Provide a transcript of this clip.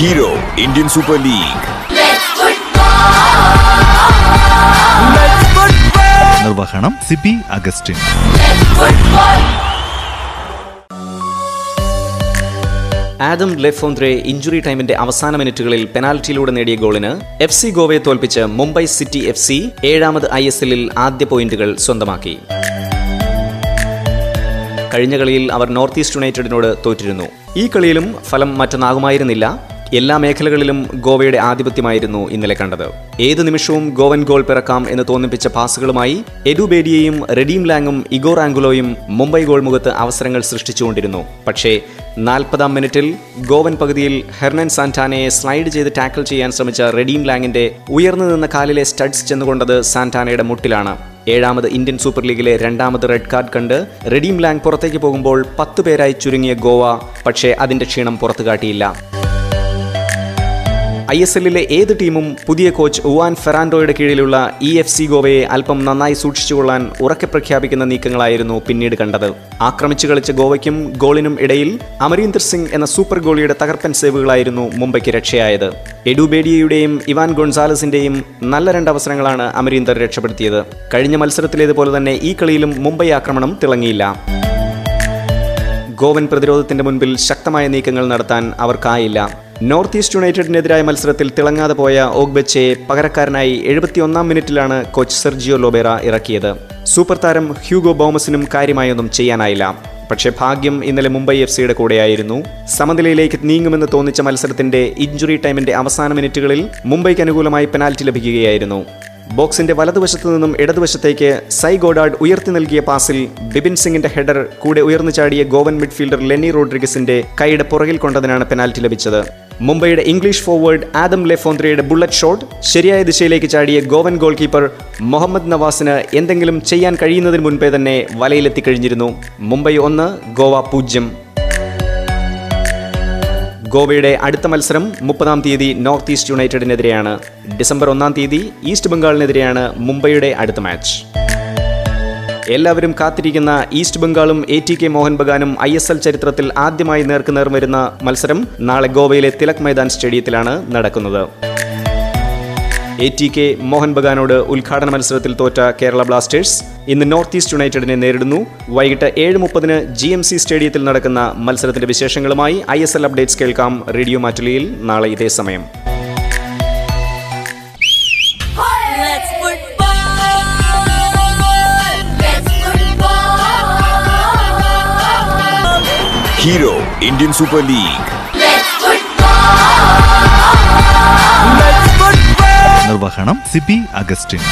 Hero Indian Super League. നിർവഹണം Sibi Augustine. Adam Le Fondre injury ടൈമിന്റെ അവസാന മിനിറ്റുകളിൽ പെനാൽറ്റിയിലൂടെ നേടിയ ഗോളിന് എഫ് സി ഗോവയെ തോൽപ്പിച്ച് മുംബൈ സിറ്റി എഫ് സി ഏഴാമത് ഐ എസ് എല്ലിൽ ആദ്യ പോയിന്റുകൾ സ്വന്തമാക്കി. കഴിഞ്ഞ കളിയിൽ അവർ നോർത്ത് ഈസ്റ്റ് യുണൈറ്റഡിനോട് തോറ്റിരുന്നു. ഈ കളിയിലും ഫലം മറ്റൊന്നാകുമായിരുന്നില്ല. എല്ലാ മേഖലകളിലും ഗോവയുടെ ആധിപത്യമായിരുന്നു ഇന്നലെ കണ്ടത്. ഏതു നിമിഷവും ഗോവൻ ഗോൾ പിറക്കാം എന്ന് തോന്നിപ്പിച്ച പാസുകളുമായി എഡുബേഡിയയും റെഡീം ലാങ്ങും ഇഗോർ ആംഗുലോയും മുംബൈ ഗോൾ മുഖത്ത് അവസരങ്ങൾ സൃഷ്ടിച്ചുകൊണ്ടിരുന്നു. പക്ഷേ നാൽപ്പതാം മിനിറ്റിൽ ഗോവൻ പകുതിയിൽ ഹെർണൻ സാന്റാനയെ സ്ലൈഡ് ചെയ്ത് ടാക്കിൾ ചെയ്യാൻ ശ്രമിച്ച റെഡീം ലാങ്ങിന്റെ ഉയർന്നു നിന്ന കാലിലെ സ്റ്റഡ്സ് ചെന്നുകൊണ്ടത് സാന്റാനയുടെ മുട്ടിലാണ്. ഏഴാമത് ഇന്ത്യൻ സൂപ്പർ ലീഗിലെ രണ്ടാമത് റെഡ് കാർഡ് കണ്ട് റെഡീം ലാങ് പുറത്തേക്ക് പോകുമ്പോൾ പത്ത് പേരായി ചുരുങ്ങിയ ഗോവ പക്ഷേ അതിന്റെ ക്ഷീണം പുറത്തു കാട്ടിയില്ല. ഐ എസ് എല്ലിലെ ഏത് ടീമും പുതിയ കോച്ച് ഉവാൻ ഫെറാൻഡോയുടെ കീഴിലുള്ള ഇ എഫ് സി ഗോവയെ അല്പം നന്നായി സൂക്ഷിച്ചുകൊള്ളാൻ ഉറക്കെ പ്രഖ്യാപിക്കുന്ന നീക്കങ്ങളായിരുന്നു പിന്നീട് കണ്ടത്. ആക്രമിച്ചു കളിച്ച ഗോവയ്ക്കും ഗോളിനും ഇടയിൽ അമരീന്ദർ സിംഗ് എന്ന സൂപ്പർ ഗോളിയുടെ തകർപ്പൻ സേവുകളായിരുന്നു മുംബൈക്ക് രക്ഷയായത്. എഡുബേഡിയയുടെയും ഇവാൻ ഗൊൺസാലസിന്റെയും നല്ല രണ്ടവസരങ്ങളാണ് അമരീന്ദർ രക്ഷപ്പെടുത്തിയത്. കഴിഞ്ഞ മത്സരത്തിലേതുപോലെ തന്നെ ഈ കളിയിലും മുംബൈ ആക്രമണം തിളങ്ങിയില്ല. ഗോവൻ പ്രതിരോധത്തിന്റെ മുൻപിൽ ശക്തമായ നീക്കങ്ങൾ നടത്താൻ അവർക്കായില്ല. നോർത്ത് ഈസ്റ്റ് യുണൈറ്റഡിനെതിരായ മത്സരത്തിൽ തിളങ്ങാതെ പോയ ഓഗ്ബച്ചയെ പകരക്കാരനായി എഴുപത്തിയൊന്നാം മിനിറ്റിലാണ് കോച്ച് സെർജിയോ ലോബേറ ഇറക്കിയത്. സൂപ്പർ താരം ഹ്യൂഗോ ബോമസിനും കാര്യമായൊന്നും ചെയ്യാനായില്ല. പക്ഷേ ഭാഗ്യം ഇന്നലെ മുംബൈ എഫ് സിയുടെ കൂടെയായിരുന്നു. സമനിലയിലേക്ക് നീങ്ങുമെന്ന് തോന്നിച്ച മത്സരത്തിന്റെ ഇഞ്ചുറി ടൈമിന്റെ അവസാന മിനിറ്റുകളിൽ മുംബൈക്ക് അനുകൂലമായി പെനാൽറ്റി ലഭിക്കുകയായിരുന്നു. ബോക്സിന്റെ വലതുവശത്തു നിന്നും ഇടതുവശത്തേക്ക് സൈ ഗോഡാഡ് ഉയർത്തി നൽകിയ പാസിൽ ബിപിൻ സിംഗിന്റെ ഹെഡർ കൂടെ ഉയർന്നു ചാടിയ ഗോവൻ മിഡ്ഫീൽഡർ ലെനി റോഡ്രിഗസിന്റെ കൈയുടെ പുറകിൽ കൊണ്ടതിനാണ് പെനാൽറ്റി ലഭിച്ചത്. മുംബൈയുടെ ഇംഗ്ലീഷ് ഫോർവേഡ് ആദം ലെഫോന്ത്രയുടെ ബുള്ളറ്റ് ഷോട്ട് ശരിയായ ദിശയിലേക്ക് ചാടിയ ഗോവൻ ഗോൾ കീപ്പർ മുഹമ്മദ് നവാസിന് എന്തെങ്കിലും ചെയ്യാൻ കഴിയുന്നതിന് മുൻപേ തന്നെ വലയിലെത്തിക്കഴിഞ്ഞിരുന്നു. മുംബൈ ഒന്ന് ഗോവ പൂജ്യം. ഗോവയുടെ അടുത്ത മത്സരം മുപ്പതാം തീയതി നോർത്ത് ഈസ്റ്റ് യുണൈറ്റഡിനെതിരെയാണ്. ഡിസംബർ ഒന്നാം തീയതി ഈസ്റ്റ് ബംഗാളിനെതിരെയാണ് മുംബൈയുടെ അടുത്ത മാച്ച് എല്ലാവരും കാത്തിരിക്കുന്ന ഈസ്റ്റ് ബംഗാളും എ ടി കെ മോഹൻ ബഗാനും ഐ എസ് എൽ ചരിത്രത്തിൽ ആദ്യമായി നേർക്കുനേർ വരുന്ന മത്സരം നാളെ ഗോവയിലെ തിലക് മൈതാൻ സ്റ്റേഡിയത്തിലാണ് നടക്കുന്നത്. എ ടി കെ മോഹൻ ബഗാനോട് ഉദ്ഘാടന മത്സരത്തിൽ തോറ്റ കേരള ബ്ലാസ്റ്റേഴ്സ് ഇന്ന് നോർത്ത് ഈസ്റ്റ് യുണൈറ്റഡിനെ നേരിടുന്നു. വൈകിട്ട് ഏഴ് മുപ്പതിന് ജി എം സി സ്റ്റേഡിയത്തിൽ നടക്കുന്ന മത്സരത്തിന്റെ വിശേഷങ്ങളുമായി ഐ എസ് എൽ അപ്ഡേറ്റ്സ് കേൾക്കാം റേഡിയോ മാറ്റുലിയിൽ നാളെ ഇതേ സമയം. Super League. Let's football. നിർവഹണം സിബി അഗസ്റ്റിൻ.